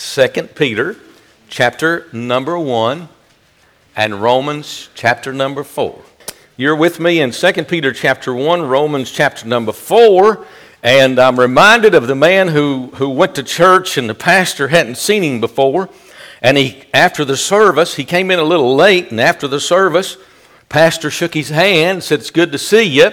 2 Peter chapter number 1 and Romans chapter number 4. You're with me in 2 Peter chapter 1, Romans chapter number 4, and I'm reminded of the man who, who went to church and the pastor hadn't seen him before. And he, after the service, he came in a little late, and after the service, pastor shook his hand, and said, It's good to see you.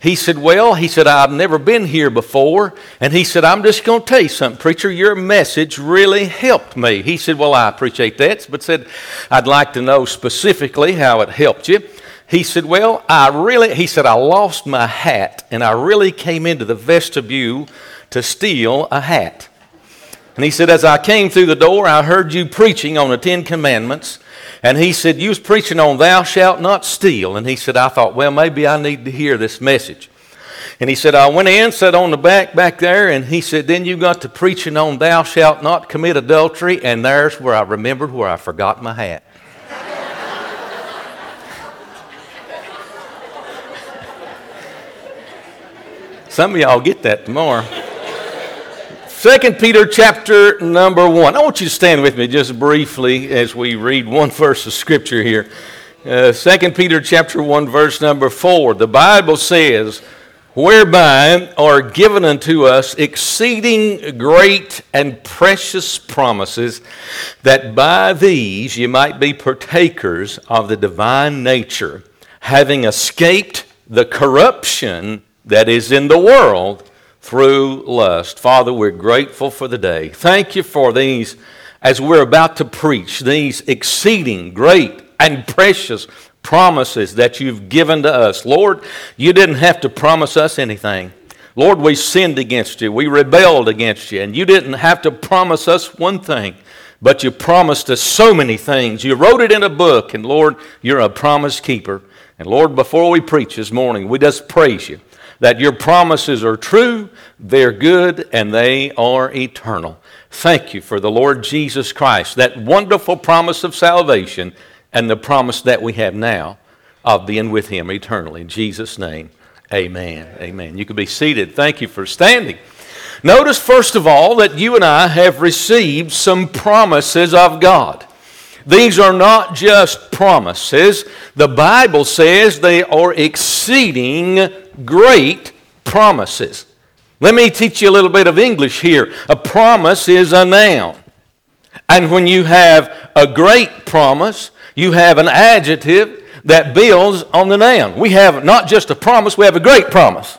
He said, Well, he said, I've never been here before. And he said, I'm just going to tell you something, preacher. Your message really helped me. He said, Well, I appreciate that, but said, I'd like to know specifically how it helped you. He said, Well, I really, he said, I lost my hat and I really came into the vestibule to steal a hat. And he said, As I came through the door, I heard you preaching on the Ten Commandments. And he said, You was preaching on thou shalt not steal. And he said, I thought, well, maybe I need to hear this message. And he said, I went in, sat on the back back there, and he said, Then you got to preaching on thou shalt not commit adultery, and there's where I remembered where I forgot my hat. Some of y'all get that tomorrow. Second Peter chapter number one. I want you to stand with me just briefly as we read one verse of scripture here. Uh, Second Peter chapter one verse number four. The Bible says, "Whereby are given unto us exceeding great and precious promises, that by these ye might be partakers of the divine nature, having escaped the corruption that is in the world." Through lust. Father, we're grateful for the day. Thank you for these, as we're about to preach, these exceeding great and precious promises that you've given to us. Lord, you didn't have to promise us anything. Lord, we sinned against you. We rebelled against you. And you didn't have to promise us one thing, but you promised us so many things. You wrote it in a book. And Lord, you're a promise keeper. And Lord, before we preach this morning, we just praise you that your promises are true, they're good, and they are eternal. Thank you for the Lord Jesus Christ, that wonderful promise of salvation, and the promise that we have now of being with Him eternally. In Jesus' name, amen. Amen. You can be seated. Thank you for standing. Notice, first of all, that you and I have received some promises of God. These are not just promises. The Bible says they are exceeding great promises. Let me teach you a little bit of English here. A promise is a noun. And when you have a great promise, you have an adjective that builds on the noun. We have not just a promise, we have a great promise.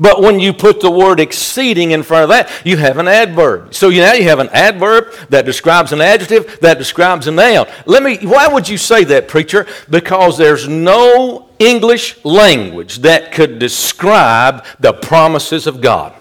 But when you put the word exceeding in front of that, you have an adverb. So now you have an adverb that describes an adjective that describes a noun. Let me why would you say that, preacher? Because there's no English language that could describe the promises of God.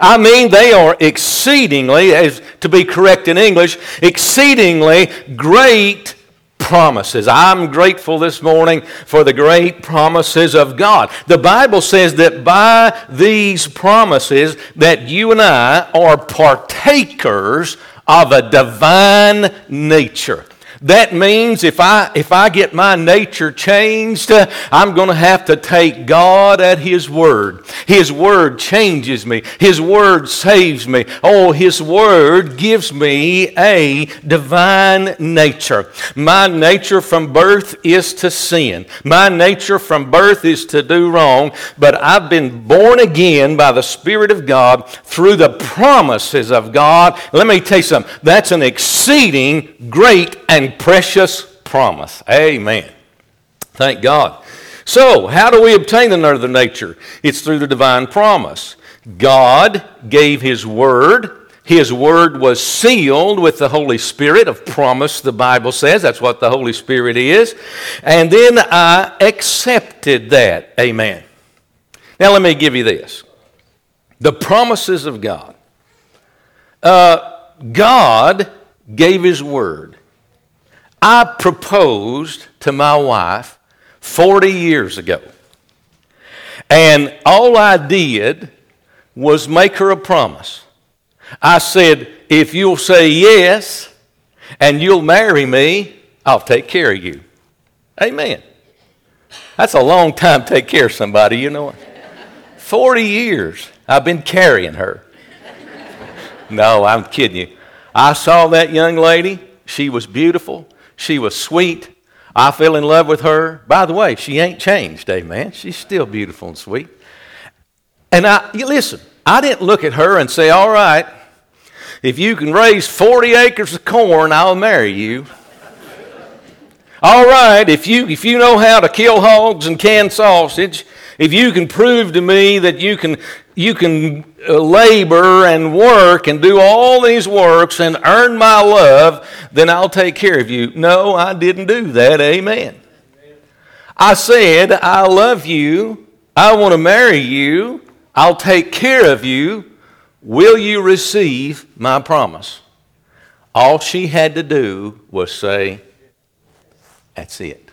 I mean, they are exceedingly, as to be correct in English, exceedingly great promises. I'm grateful this morning for the great promises of God. The Bible says that by these promises that you and I are partakers of a divine nature. That means if I, if I get my nature changed, I'm going to have to take God at His Word. His Word changes me, His Word saves me. Oh, His Word gives me a divine nature. My nature from birth is to sin, my nature from birth is to do wrong, but I've been born again by the Spirit of God through the promises of God. Let me tell you something that's an exceeding great and precious promise. Amen. Thank God. So, how do we obtain another nature? It's through the divine promise. God gave His Word. His Word was sealed with the Holy Spirit of promise, the Bible says. That's what the Holy Spirit is. And then I accepted that. Amen. Now, let me give you this the promises of God. Uh, God gave His Word. I proposed to my wife 40 years ago. And all I did was make her a promise. I said, if you'll say yes and you'll marry me, I'll take care of you. Amen. That's a long time to take care of somebody, you know. 40 years I've been carrying her. No, I'm kidding you. I saw that young lady. She was beautiful. She was sweet. I fell in love with her. By the way, she ain't changed, amen. She's still beautiful and sweet. And I, listen, I didn't look at her and say, all right, if you can raise 40 acres of corn, I'll marry you. All right, if you, if you know how to kill hogs and can sausage, if you can prove to me that you can, you can uh, labor and work and do all these works and earn my love, then I'll take care of you. No, I didn't do that. Amen. I said, I love you. I want to marry you. I'll take care of you. Will you receive my promise? All she had to do was say, That's it.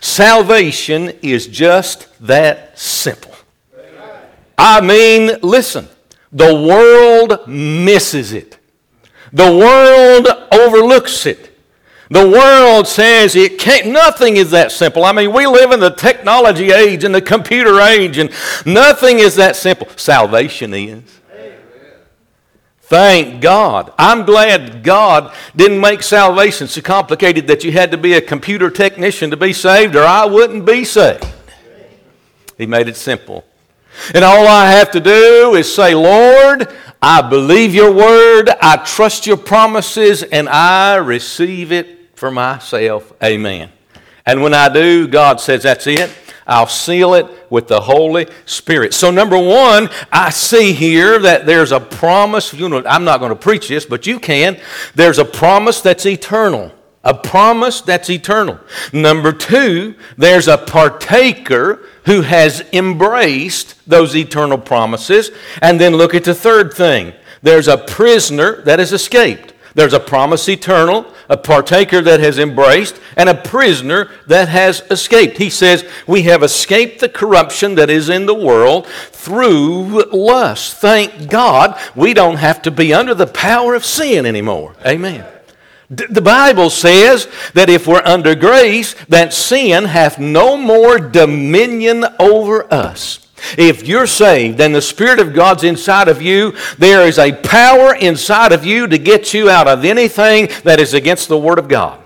Salvation is just that simple. I mean, listen, the world misses it, the world overlooks it. The world says it can't, nothing is that simple. I mean, we live in the technology age and the computer age, and nothing is that simple. Salvation is. Thank God. I'm glad God didn't make salvation so complicated that you had to be a computer technician to be saved, or I wouldn't be saved. He made it simple. And all I have to do is say, Lord, I believe your word, I trust your promises, and I receive it for myself. Amen. And when I do, God says, That's it. I'll seal it with the Holy Spirit. So, number one, I see here that there's a promise. You know, I'm not going to preach this, but you can. There's a promise that's eternal. A promise that's eternal. Number two, there's a partaker who has embraced those eternal promises. And then look at the third thing there's a prisoner that has escaped. There's a promise eternal, a partaker that has embraced, and a prisoner that has escaped. He says, We have escaped the corruption that is in the world through lust. Thank God we don't have to be under the power of sin anymore. Amen. The Bible says that if we're under grace, that sin hath no more dominion over us. If you're saved and the Spirit of God's inside of you, there is a power inside of you to get you out of anything that is against the Word of God.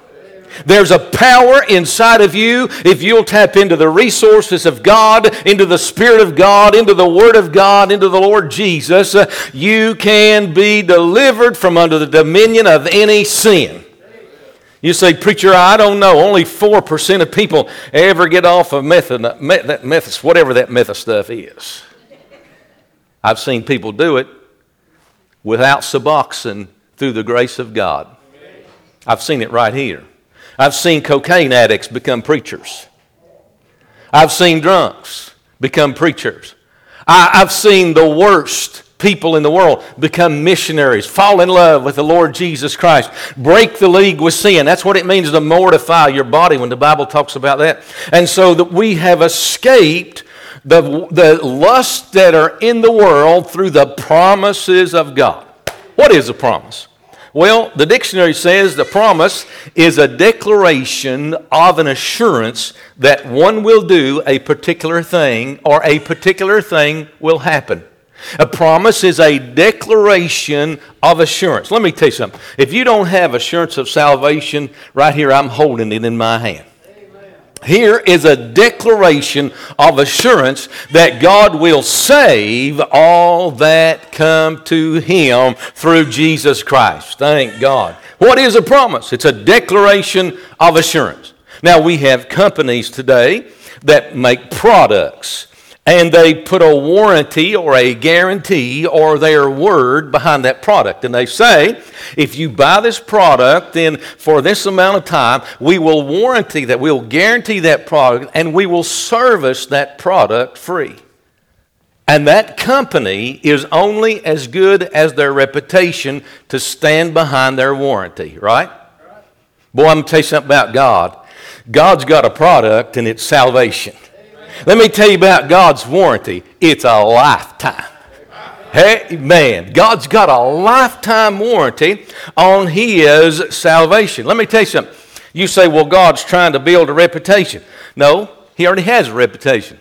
There's a power inside of you if you'll tap into the resources of God, into the Spirit of God, into the Word of God, into the Lord Jesus. Uh, you can be delivered from under the dominion of any sin. You say, Preacher, I don't know. Only 4% of people ever get off of meth, that meth, whatever that meth stuff is. I've seen people do it without Suboxone through the grace of God. I've seen it right here. I've seen cocaine addicts become preachers. I've seen drunks become preachers. I, have seen the worst people in the world become missionaries, fall in love with the Lord Jesus Christ, break the league with sin. That's what it means to mortify your body when the Bible talks about that. And so that we have escaped the, the lusts that are in the world through the promises of God. What is a promise? Well, the dictionary says the promise is a declaration of an assurance that one will do a particular thing or a particular thing will happen. A promise is a declaration of assurance. Let me tell you something. If you don't have assurance of salvation, right here, I'm holding it in my hand. Here is a declaration of assurance that God will save all that come to Him through Jesus Christ. Thank God. What is a promise? It's a declaration of assurance. Now, we have companies today that make products and they put a warranty or a guarantee or their word behind that product. And they say, if you buy this product, then for this amount of time, we will warranty that, we'll guarantee that product, and we will service that product free. And that company is only as good as their reputation to stand behind their warranty, right? Boy, I'm going to tell you something about God. God's got a product, and it's salvation. Let me tell you about God's warranty. It's a lifetime. Hey, man, God's got a lifetime warranty on His salvation. Let me tell you something. You say, well, God's trying to build a reputation. No, He already has a reputation.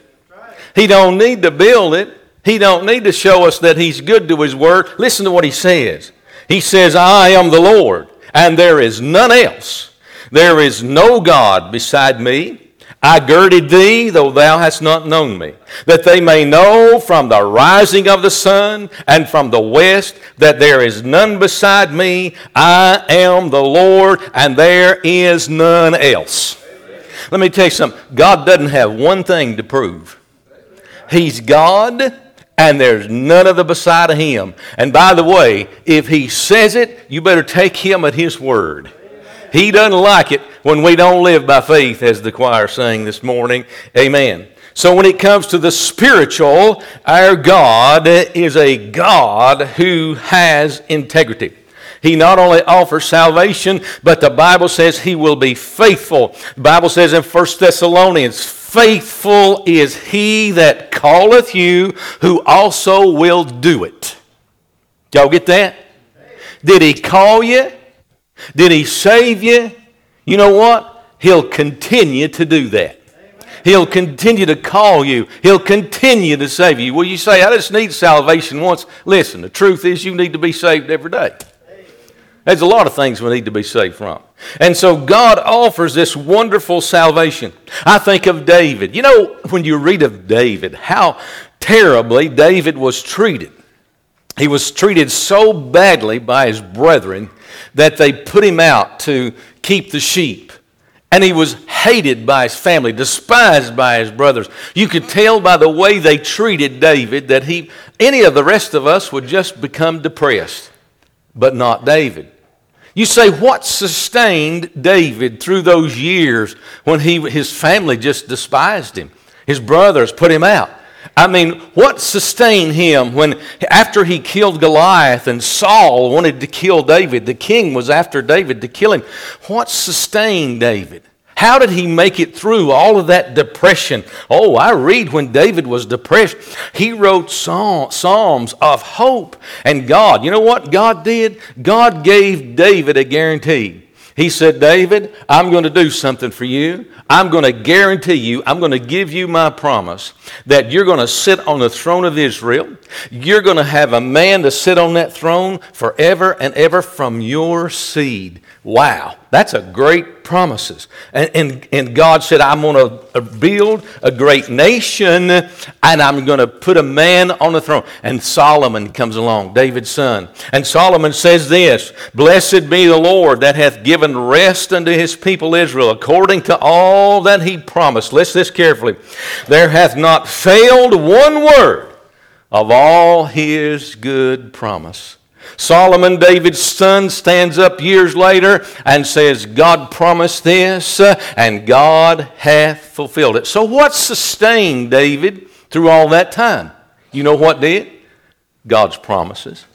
He don't need to build it. He don't need to show us that He's good to His word. Listen to what He says. He says, I am the Lord, and there is none else. There is no God beside me. I girded thee, though thou hast not known me, that they may know from the rising of the sun and from the west that there is none beside me. I am the Lord, and there is none else. Let me tell you something God doesn't have one thing to prove. He's God, and there's none other beside of Him. And by the way, if He says it, you better take Him at His word. He doesn't like it when we don't live by faith, as the choir sang this morning. Amen. So, when it comes to the spiritual, our God is a God who has integrity. He not only offers salvation, but the Bible says he will be faithful. The Bible says in 1 Thessalonians, faithful is he that calleth you, who also will do it. Y'all get that? Did he call you? Did He save you? You know what? He'll continue to do that. He'll continue to call you. He'll continue to save you. Will you say, I just need salvation once? Listen, the truth is you need to be saved every day. There's a lot of things we need to be saved from. And so God offers this wonderful salvation. I think of David. You know, when you read of David, how terribly David was treated. He was treated so badly by his brethren that they put him out to keep the sheep. And he was hated by his family, despised by his brothers. You could tell by the way they treated David that he, any of the rest of us would just become depressed, but not David. You say, what sustained David through those years when he, his family just despised him? His brothers put him out. I mean, what sustained him when, after he killed Goliath and Saul wanted to kill David, the king was after David to kill him. What sustained David? How did he make it through all of that depression? Oh, I read when David was depressed, he wrote psalms of hope and God. You know what God did? God gave David a guarantee. He said, David, I'm going to do something for you. I'm going to guarantee you, I'm going to give you my promise that you're going to sit on the throne of Israel. You're going to have a man to sit on that throne forever and ever from your seed. Wow, that's a great promises. And, and, and God said, I'm going to uh, build a great nation and I'm going to put a man on the throne. And Solomon comes along, David's son. And Solomon says this Blessed be the Lord that hath given rest unto his people Israel according to all that he promised. Listen this carefully. There hath not failed one word of all his good promise. Solomon, David's son, stands up years later and says, God promised this, uh, and God hath fulfilled it. So, what sustained David through all that time? You know what did? God's promises.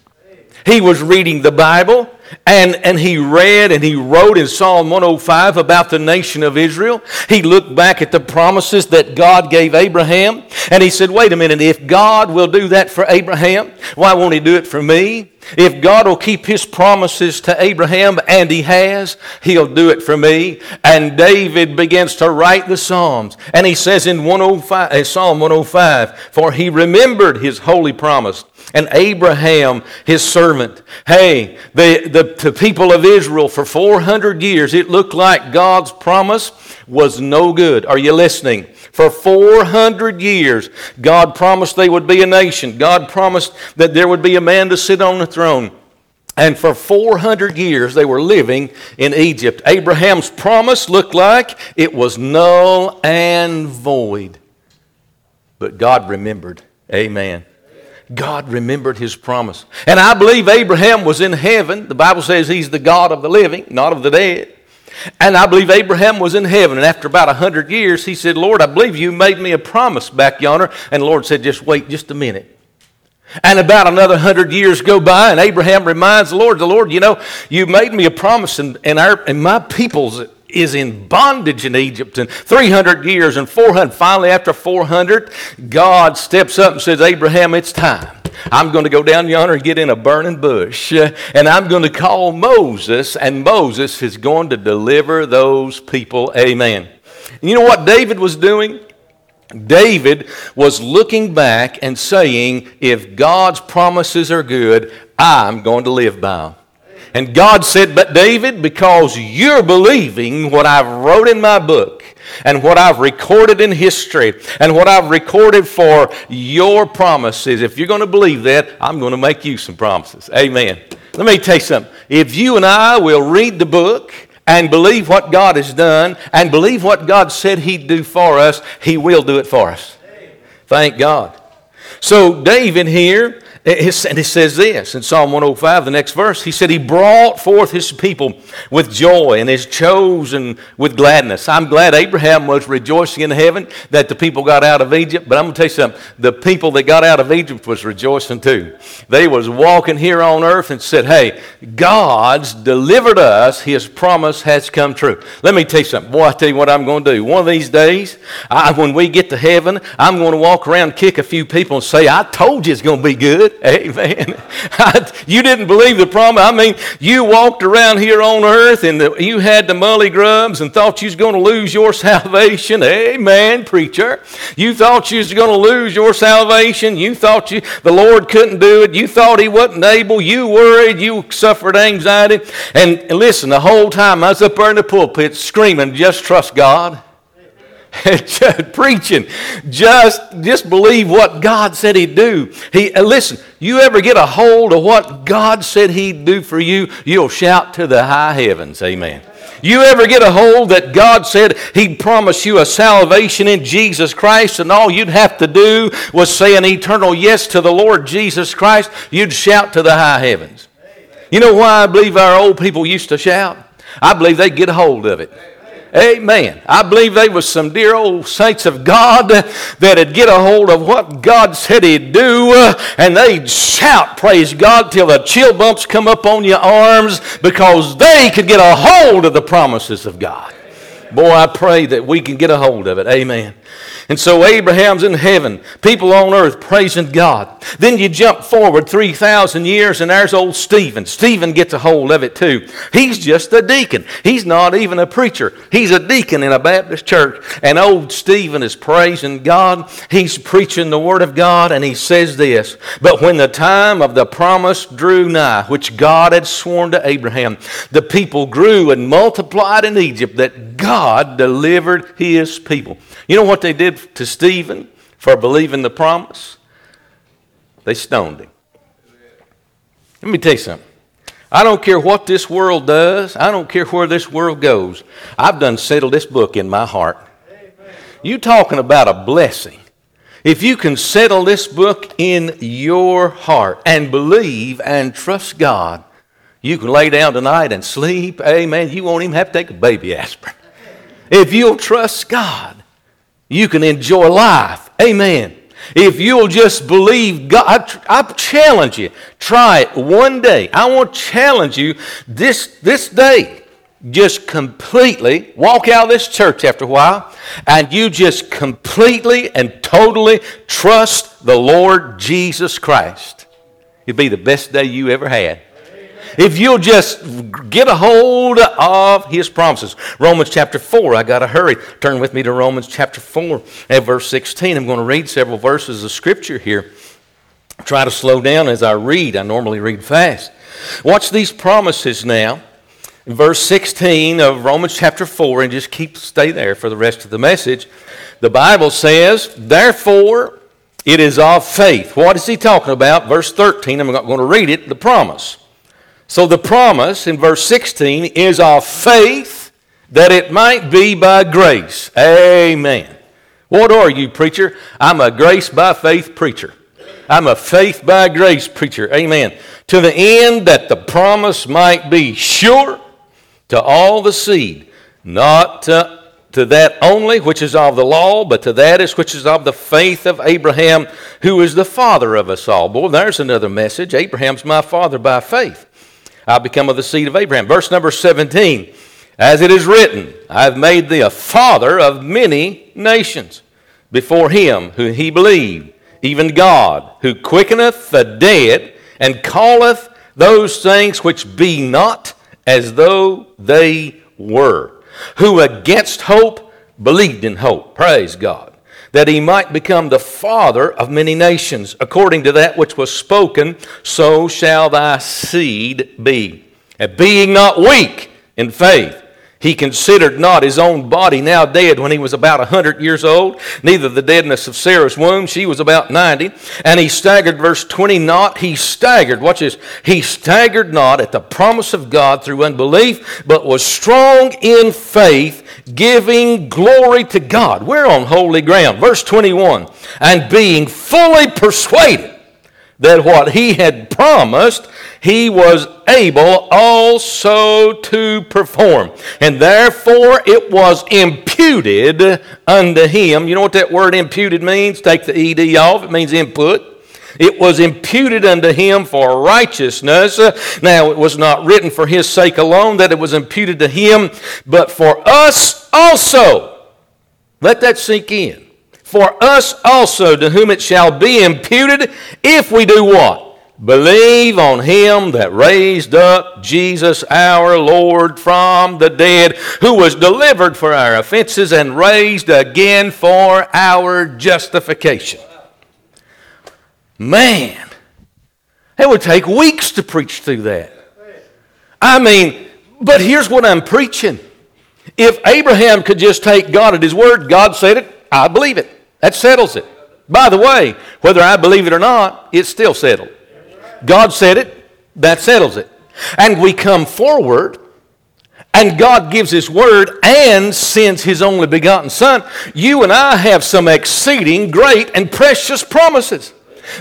He was reading the Bible. And, and he read and he wrote in Psalm 105 about the nation of Israel. He looked back at the promises that God gave Abraham. And he said, wait a minute, if God will do that for Abraham, why won't he do it for me? If God will keep his promises to Abraham, and he has, he'll do it for me. And David begins to write the Psalms. And he says in 105, uh, Psalm 105, For he remembered his holy promise and Abraham, his servant. Hey, the, the, the, people of Israel for 400 years, it looked like God's promise was no good. Are you listening? For 400 years, God promised they would be a nation. God promised that there would be a man to sit on the throne. And for 400 years, they were living in Egypt. Abraham's promise looked like it was null and void. But God remembered. Amen. God remembered his promise. And I believe Abraham was in heaven. The Bible says he's the God of the living, not of the dead. And I believe Abraham was in heaven. And after about a hundred years, he said, Lord, I believe you made me a promise back yonder. And the Lord said, just wait just a minute. And about another hundred years go by, and Abraham reminds the Lord, the Lord, you know, you made me a promise, and, and, our, and my people's is in bondage in Egypt and 300 years and 400. Finally, after 400, God steps up and says, Abraham, it's time. I'm going to go down yonder and get in a burning bush, uh, and I'm going to call Moses, and Moses is going to deliver those people. Amen. And you know what David was doing? David was looking back and saying, If God's promises are good, I'm going to live by them. And God said, But David, because you're believing what I've wrote in my book, and what I've recorded in history, and what I've recorded for your promises, if you're going to believe that, I'm going to make you some promises. Amen. Let me tell you something. If you and I will read the book, and believe what God has done and believe what God said He'd do for us, He will do it for us. Thank God. So, David here, and he says this in Psalm 105, the next verse. He said, He brought forth His people with joy and His chosen with gladness. I'm glad Abraham was rejoicing in heaven that the people got out of Egypt, but I'm going to tell you something. The people that got out of Egypt was rejoicing too. They was walking here on earth and said, Hey, God's delivered us. His promise has come true. Let me tell you something. Boy, I tell you what I'm going to do. One of these days, I, when we get to heaven, I'm going to walk around, kick a few people, and say, I told you it's going to be good. Amen. you didn't believe the promise. I mean, you walked around here on earth and the, you had the mully grubs and thought you was going to lose your salvation. Amen, preacher. You thought you was going to lose your salvation. You thought you, the Lord couldn't do it. You thought He wasn't able. You worried. You suffered anxiety. And listen, the whole time I was up there in the pulpit screaming, just trust God. preaching. Just, just believe what God said He'd do. He, uh, listen, you ever get a hold of what God said He'd do for you, you'll shout to the high heavens. Amen. You ever get a hold that God said He'd promise you a salvation in Jesus Christ, and all you'd have to do was say an eternal yes to the Lord Jesus Christ, you'd shout to the high heavens. You know why I believe our old people used to shout? I believe they'd get a hold of it. Amen. I believe they was some dear old saints of God that'd get a hold of what God said He'd do, uh, and they'd shout, praise God, till the chill bumps come up on your arms because they could get a hold of the promises of God. Boy, I pray that we can get a hold of it. Amen. And so Abraham's in heaven, people on earth praising God. Then you jump forward 3,000 years, and there's old Stephen. Stephen gets a hold of it too. He's just a deacon. He's not even a preacher. He's a deacon in a Baptist church. And old Stephen is praising God. He's preaching the Word of God, and he says this But when the time of the promise drew nigh, which God had sworn to Abraham, the people grew and multiplied in Egypt, that God delivered his people. You know what they did to Stephen for believing the promise? They stoned him. Let me tell you something. I don't care what this world does. I don't care where this world goes. I've done settled this book in my heart. You talking about a blessing. If you can settle this book in your heart and believe and trust God, you can lay down tonight and sleep. Amen. You won't even have to take a baby aspirin. If you'll trust God, you can enjoy life. Amen. If you'll just believe God, I, I, challenge you. Try it one day. I want to challenge you this, this day. Just completely walk out of this church after a while and you just completely and totally trust the Lord Jesus Christ. It'd be the best day you ever had. If you'll just get a hold of his promises. Romans chapter 4, I got to hurry. Turn with me to Romans chapter 4 at verse 16. I'm going to read several verses of scripture here. Try to slow down as I read. I normally read fast. Watch these promises now. Verse 16 of Romans chapter 4, and just keep stay there for the rest of the message. The Bible says, Therefore, it is of faith. What is he talking about? Verse 13, I'm not going to read it, the promise. So the promise in verse 16 is of faith that it might be by grace. Amen. What are you, preacher? I'm a grace by faith preacher. I'm a faith by grace preacher. Amen. To the end that the promise might be sure to all the seed, not to, to that only which is of the law, but to that is which is of the faith of Abraham, who is the father of us all. Boy, there's another message. Abraham's my father by faith. I'll become of the seed of Abraham. Verse number 17 As it is written, I have made thee a father of many nations before him who he believed, even God, who quickeneth the dead and calleth those things which be not as though they were, who against hope believed in hope. Praise God that he might become the father of many nations, according to that which was spoken, so shall thy seed be. And being not weak in faith, he considered not his own body now dead when he was about a hundred years old, neither the deadness of Sarah's womb. She was about ninety. And he staggered, verse 20, not. He staggered, watch this. He staggered not at the promise of God through unbelief, but was strong in faith, giving glory to God. We're on holy ground. Verse 21, and being fully persuaded that what he had promised, he was able also to perform. And therefore it was imputed unto him. You know what that word imputed means? Take the ED off, it means input. It was imputed unto him for righteousness. Now, it was not written for his sake alone that it was imputed to him, but for us also. Let that sink in. For us also, to whom it shall be imputed, if we do what? Believe on him that raised up Jesus our Lord from the dead, who was delivered for our offenses and raised again for our justification. Man, it would take weeks to preach through that. I mean, but here's what I'm preaching. If Abraham could just take God at his word, God said it, I believe it. That settles it. By the way, whether I believe it or not, it's still settled. God said it, that settles it. And we come forward, and God gives His word and sends His only begotten Son. You and I have some exceeding great and precious promises.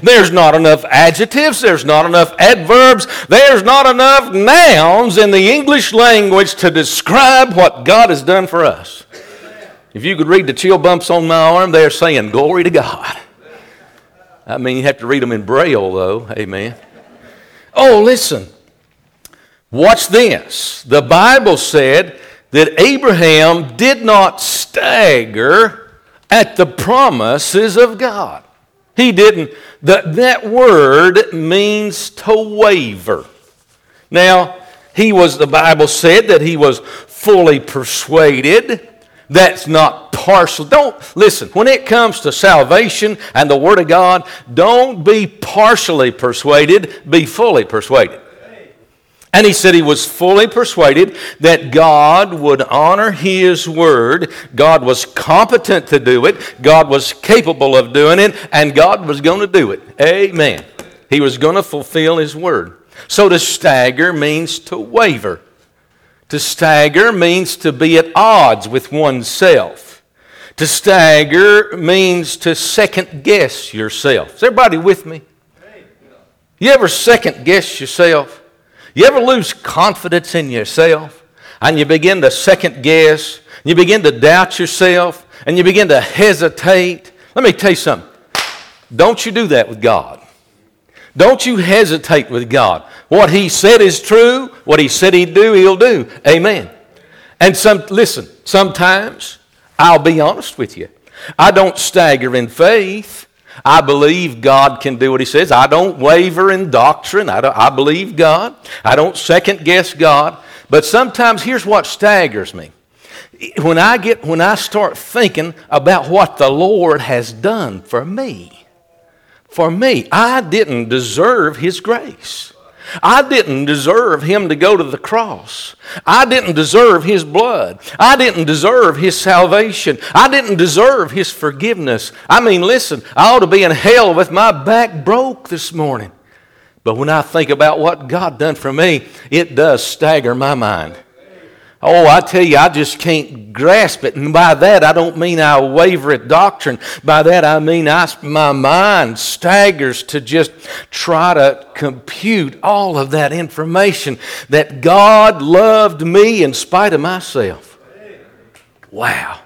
There's not enough adjectives, there's not enough adverbs, there's not enough nouns in the English language to describe what God has done for us. If you could read the chill bumps on my arm, they're saying, Glory to God. I mean, you have to read them in Braille, though. Amen. Oh, listen. Watch this. The Bible said that Abraham did not stagger at the promises of God. He didn't. That, that word means to waver. Now, he was, the Bible said that he was fully persuaded. That's not Don't, listen, when it comes to salvation and the Word of God, don't be partially persuaded, be fully persuaded. And he said he was fully persuaded that God would honor his word. God was competent to do it. God was capable of doing it. And God was going to do it. Amen. He was going to fulfill his word. So to stagger means to waver. To stagger means to be at odds with oneself. To stagger means to second guess yourself. Is everybody with me? You ever second guess yourself? You ever lose confidence in yourself? And you begin to second guess, you begin to doubt yourself, and you begin to hesitate. Let me tell you something. Don't you do that with God. Don't you hesitate with God. What He said is true. What He said He'd do, He'll do. Amen. And some, listen, sometimes I'll be honest with you. I don't stagger in faith. I believe God can do what He says. I don't waver in doctrine. I, I believe God. I don't second guess God. But sometimes here's what staggers me. When I get when I start thinking about what the Lord has done for me for me. I didn't deserve His grace. I didn't deserve him to go to the cross. I didn't deserve his blood. I didn't deserve his salvation. I didn't deserve his forgiveness. I mean, listen, I ought to be in hell with my back broke this morning. But when I think about what God done for me, it does stagger my mind. Oh, I tell you, I just can't grasp it. And by that, I don't mean I waver at doctrine. By that, I mean I, my mind staggers to just try to compute all of that information that God loved me in spite of myself. Wow.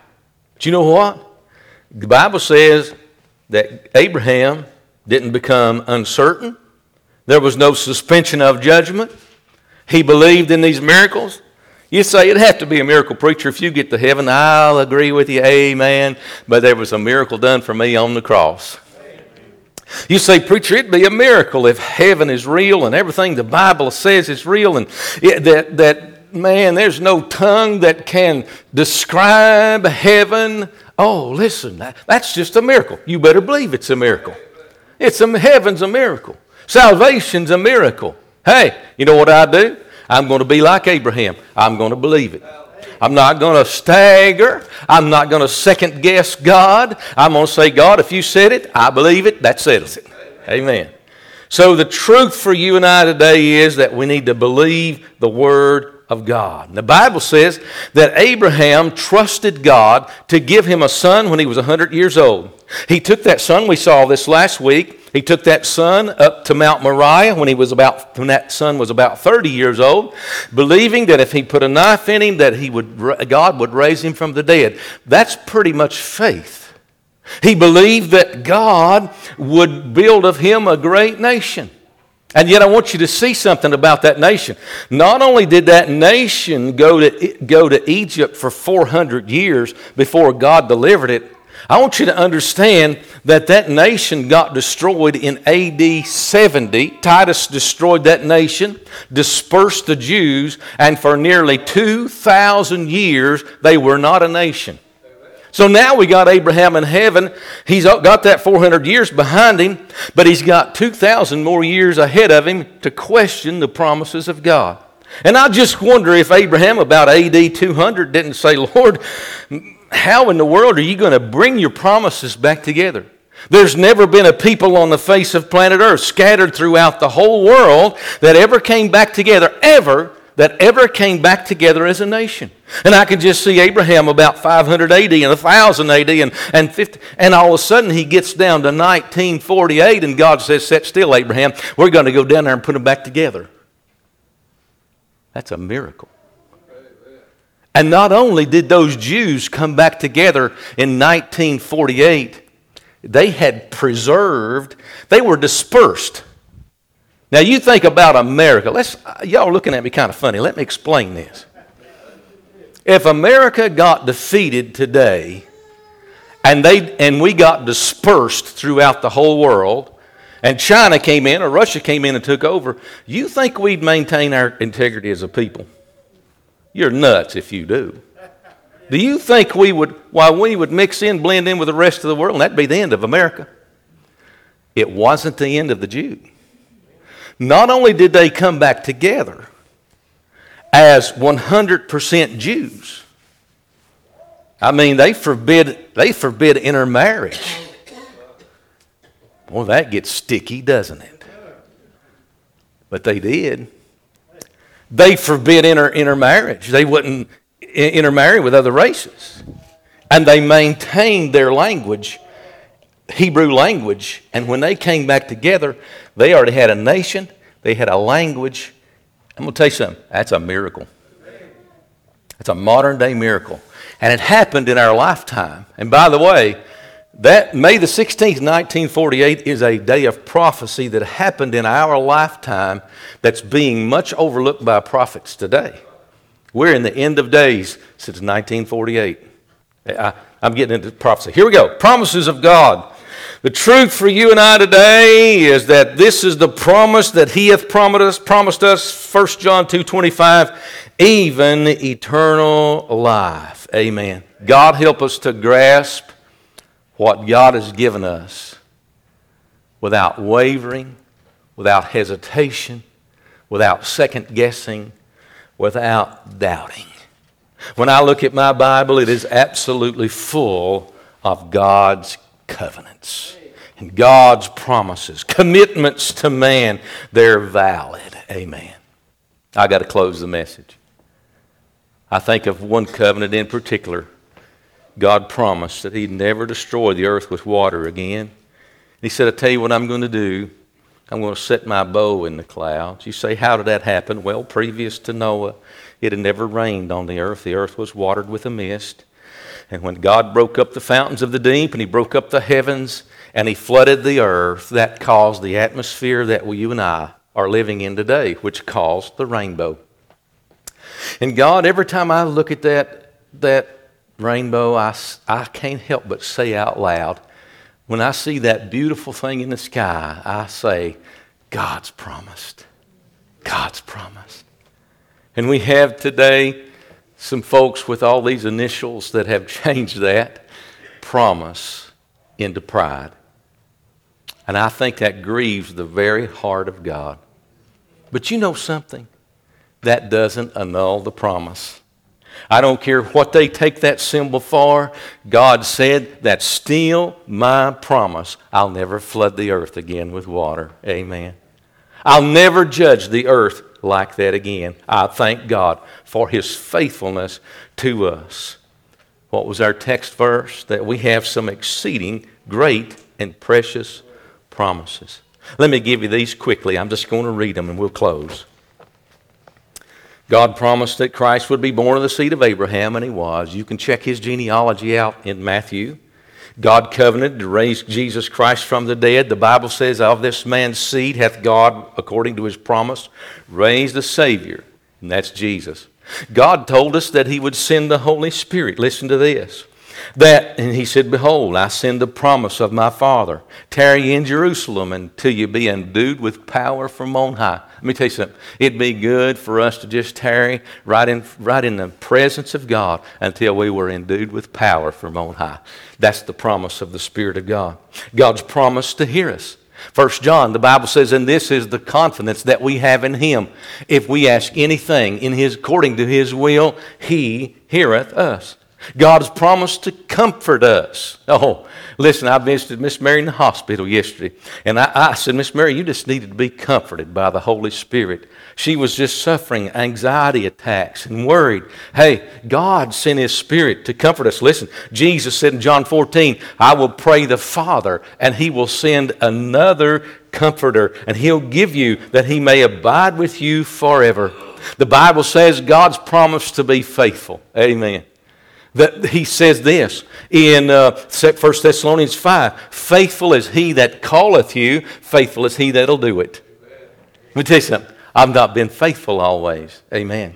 Do you know what? The Bible says that Abraham didn't become uncertain, there was no suspension of judgment. He believed in these miracles. You say it'd have to be a miracle preacher if you get to heaven. I'll agree with you, amen. But there was a miracle done for me on the cross. You say, preacher, it'd be a miracle if heaven is real and everything the Bible says is real and it, that, that, man, there's no tongue that can describe heaven. Oh, listen, that, that's just a miracle. You better believe it's a miracle. It's a, heaven's a miracle. Salvation's a miracle. Hey, you know what I do? I'm going to be like Abraham. I'm going to believe it. I'm not going to stagger. I'm not going to second guess God. I'm going to say, God, if you said it, I believe it. That settles it. Amen. So the truth for you and I today is that we need to believe the Word of God. The Bible says that Abraham trusted God to give him a son when he was 100 years old. He took that son, we saw this last week, he took that son up to Mount Moriah when he was about when that son was about 30 years old, believing that if he put a knife in him that he would God would raise him from the dead. That's pretty much faith. He believed that God would build of him a great nation. And yet, I want you to see something about that nation. Not only did that nation go to, go to Egypt for 400 years before God delivered it, I want you to understand that that nation got destroyed in AD 70. Titus destroyed that nation, dispersed the Jews, and for nearly 2,000 years, they were not a nation. So now we got Abraham in heaven. He's got that 400 years behind him, but he's got 2,000 more years ahead of him to question the promises of God. And I just wonder if Abraham, about AD 200, didn't say, Lord, how in the world are you going to bring your promises back together? There's never been a people on the face of planet Earth scattered throughout the whole world that ever came back together, ever, that ever came back together as a nation. And I can just see Abraham about 500 AD and 1000 AD and, and 50, and all of a sudden he gets down to 1948 and God says, Set still, Abraham. We're going to go down there and put them back together. That's a miracle. And not only did those Jews come back together in 1948, they had preserved, they were dispersed. Now you think about America. Let's y'all looking at me kind of funny. Let me explain this. If America got defeated today and they and we got dispersed throughout the whole world and China came in or Russia came in and took over, you think we'd maintain our integrity as a people? You're nuts if you do. Do you think we would, while we would mix in, blend in with the rest of the world, and that'd be the end of America? It wasn't the end of the Jew. Not only did they come back together as 100% Jews, I mean, they forbid, they forbid intermarriage. Well, that gets sticky, doesn't it? But they did. They forbid inter, intermarriage. They wouldn't intermarry with other races. And they maintained their language, Hebrew language. And when they came back together, they already had a nation, they had a language. I'm going to tell you something that's a miracle. It's a modern day miracle. And it happened in our lifetime. And by the way, that May the 16th, 1948 is a day of prophecy that happened in our lifetime that's being much overlooked by prophets today. We're in the end of days since 1948. I, am getting into prophecy. Here we go. Promises of God. The truth for you and I today is that this is the promise that He hath promised us, promised us 1 John 2.25, even eternal life. Amen. God help us to grasp what God has given us without wavering, without hesitation, without second guessing, without doubting. When I look at my Bible, it is absolutely full of God's covenants and God's promises, commitments to man. They're valid. Amen. I got to close the message. I think of one covenant in particular God promised that He'd never destroy the earth with water again. He said, I tell you what I'm going to do. I'm going to set my bow in the clouds. You say, How did that happen? Well, previous to Noah, it had never rained on the earth. The earth was watered with a mist. And when God broke up the fountains of the deep and He broke up the heavens and He flooded the earth, that caused the atmosphere that you and I are living in today, which caused the rainbow. And God, every time I look at that, that rainbow, I, I can't help but say out loud, when I see that beautiful thing in the sky, I say, God's promised. God's promised. And we have today some folks with all these initials that have changed that promise into pride. And I think that grieves the very heart of God. But you know something? that doesn't annul the promise. I don't care what they take that symbol for. God said, That's still my promise. I'll never flood the earth again with water. Amen. I'll never judge the earth like that again. I thank God for his faithfulness to us. What was our text verse? That we have some exceeding great and precious promises. Let me give you these quickly. I'm just going to read them and we'll close. God promised that Christ would be born of the seed of Abraham, and he was. You can check his genealogy out in Matthew. God covenanted to raise Jesus Christ from the dead. The Bible says, Of this man's seed hath God, according to his promise, raised a Savior, and that's Jesus. God told us that he would send the Holy Spirit. Listen to this. That, and he said, Behold, I send the promise of my Father. Tarry in Jerusalem until you be endued with power from on high. Let me tell you something. It'd be good for us to just tarry right in, right in the presence of God until we were endued with power from on high. That's the promise of the Spirit of God. God's promise to hear us. First John, the Bible says, and this is the confidence that we have in him. If we ask anything in his according to his will, he heareth us. God's has promised to comfort us. Oh, listen, I visited Miss Mary in the hospital yesterday, and I, I said, Miss Mary, you just needed to be comforted by the Holy Spirit. She was just suffering anxiety attacks and worried. Hey, God sent His Spirit to comfort us. Listen, Jesus said in John 14, I will pray the Father, and He will send another comforter, and He'll give you that He may abide with you forever. The Bible says God's promised to be faithful. Amen. That he says this in uh, 1 Thessalonians 5 Faithful is he that calleth you, faithful is he that'll do it. Let me tell you something. I've not been faithful always. Amen.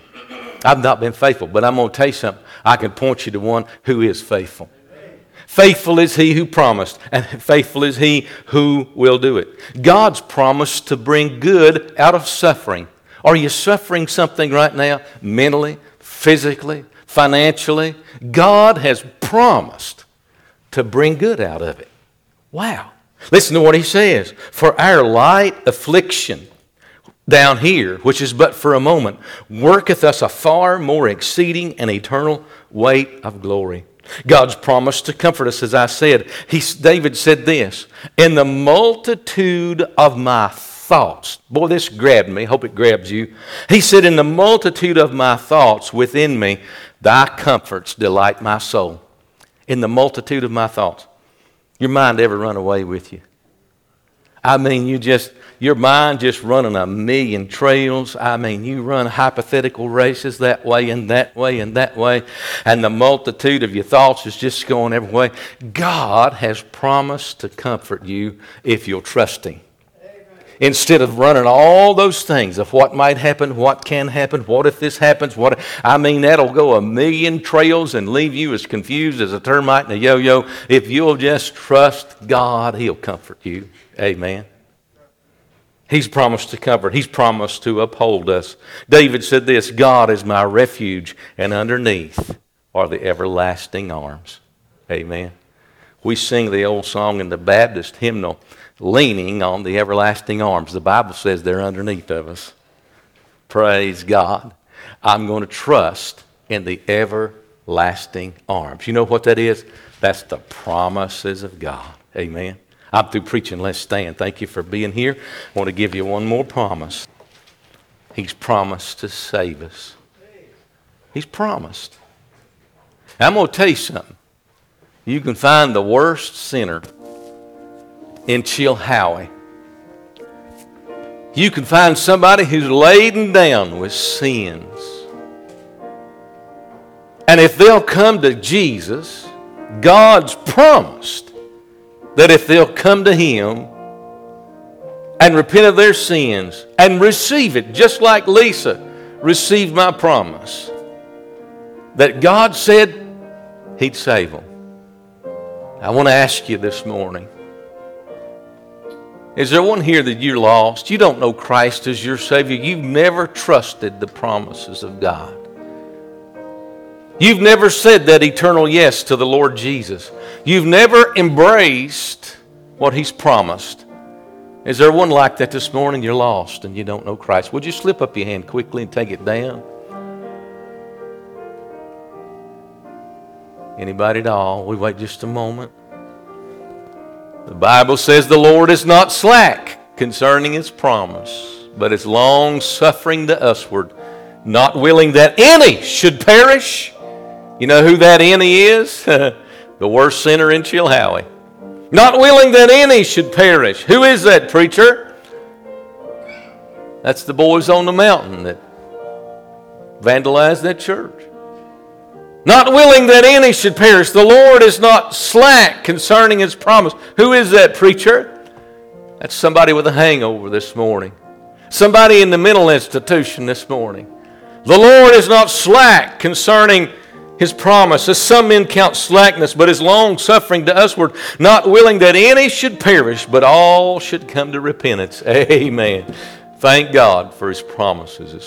I've not been faithful, but I'm going to tell you something. I can point you to one who is faithful. Faithful is he who promised, and faithful is he who will do it. God's promised to bring good out of suffering. Are you suffering something right now, mentally, physically, financially? God has promised to bring good out of it. Wow. Listen to what he says. For our light affliction down here, which is but for a moment, worketh us a far more exceeding and eternal weight of glory. God's promise to comfort us, as I said. He, David said this In the multitude of my thoughts, boy, this grabbed me. Hope it grabs you. He said, In the multitude of my thoughts within me, Thy comforts delight my soul. In the multitude of my thoughts. Your mind ever run away with you? I mean, you just, your mind just running a million trails. I mean, you run hypothetical races that way and that way and that way, and the multitude of your thoughts is just going every way. God has promised to comfort you if you'll trust Him instead of running all those things of what might happen, what can happen, what if this happens, what I mean that'll go a million trails and leave you as confused as a termite in a yo-yo. If you'll just trust God, he'll comfort you. Amen. He's promised to comfort. He's promised to uphold us. David said this, God is my refuge and underneath are the everlasting arms. Amen. We sing the old song in the Baptist hymnal leaning on the everlasting arms. The Bible says they're underneath of us. Praise God. I'm going to trust in the everlasting arms. You know what that is? That's the promises of God. Amen. I'm through preaching. Let's stand. Thank you for being here. I want to give you one more promise. He's promised to save us. He's promised. I'm going to tell you something. You can find the worst sinner in Chilhowie. You can find somebody who's laden down with sins. And if they'll come to Jesus, God's promised that if they'll come to Him and repent of their sins and receive it, just like Lisa received my promise, that God said He'd save them. I want to ask you this morning is there one here that you're lost? You don't know Christ as your Savior. You've never trusted the promises of God. You've never said that eternal yes to the Lord Jesus. You've never embraced what He's promised. Is there one like that this morning? You're lost and you don't know Christ. Would you slip up your hand quickly and take it down? Anybody at all? We wait just a moment. The Bible says the Lord is not slack concerning his promise, but is long suffering to usward, not willing that any should perish. You know who that any is? the worst sinner in Chilhowie. Not willing that any should perish. Who is that preacher? That's the boys on the mountain that vandalized that church not willing that any should perish. The Lord is not slack concerning his promise. Who is that preacher? That's somebody with a hangover this morning, somebody in the mental institution this morning. The Lord is not slack concerning his promise, as some men count slackness, but is long suffering to usward, not willing that any should perish, but all should come to repentance. Amen. Thank God for his promises this morning.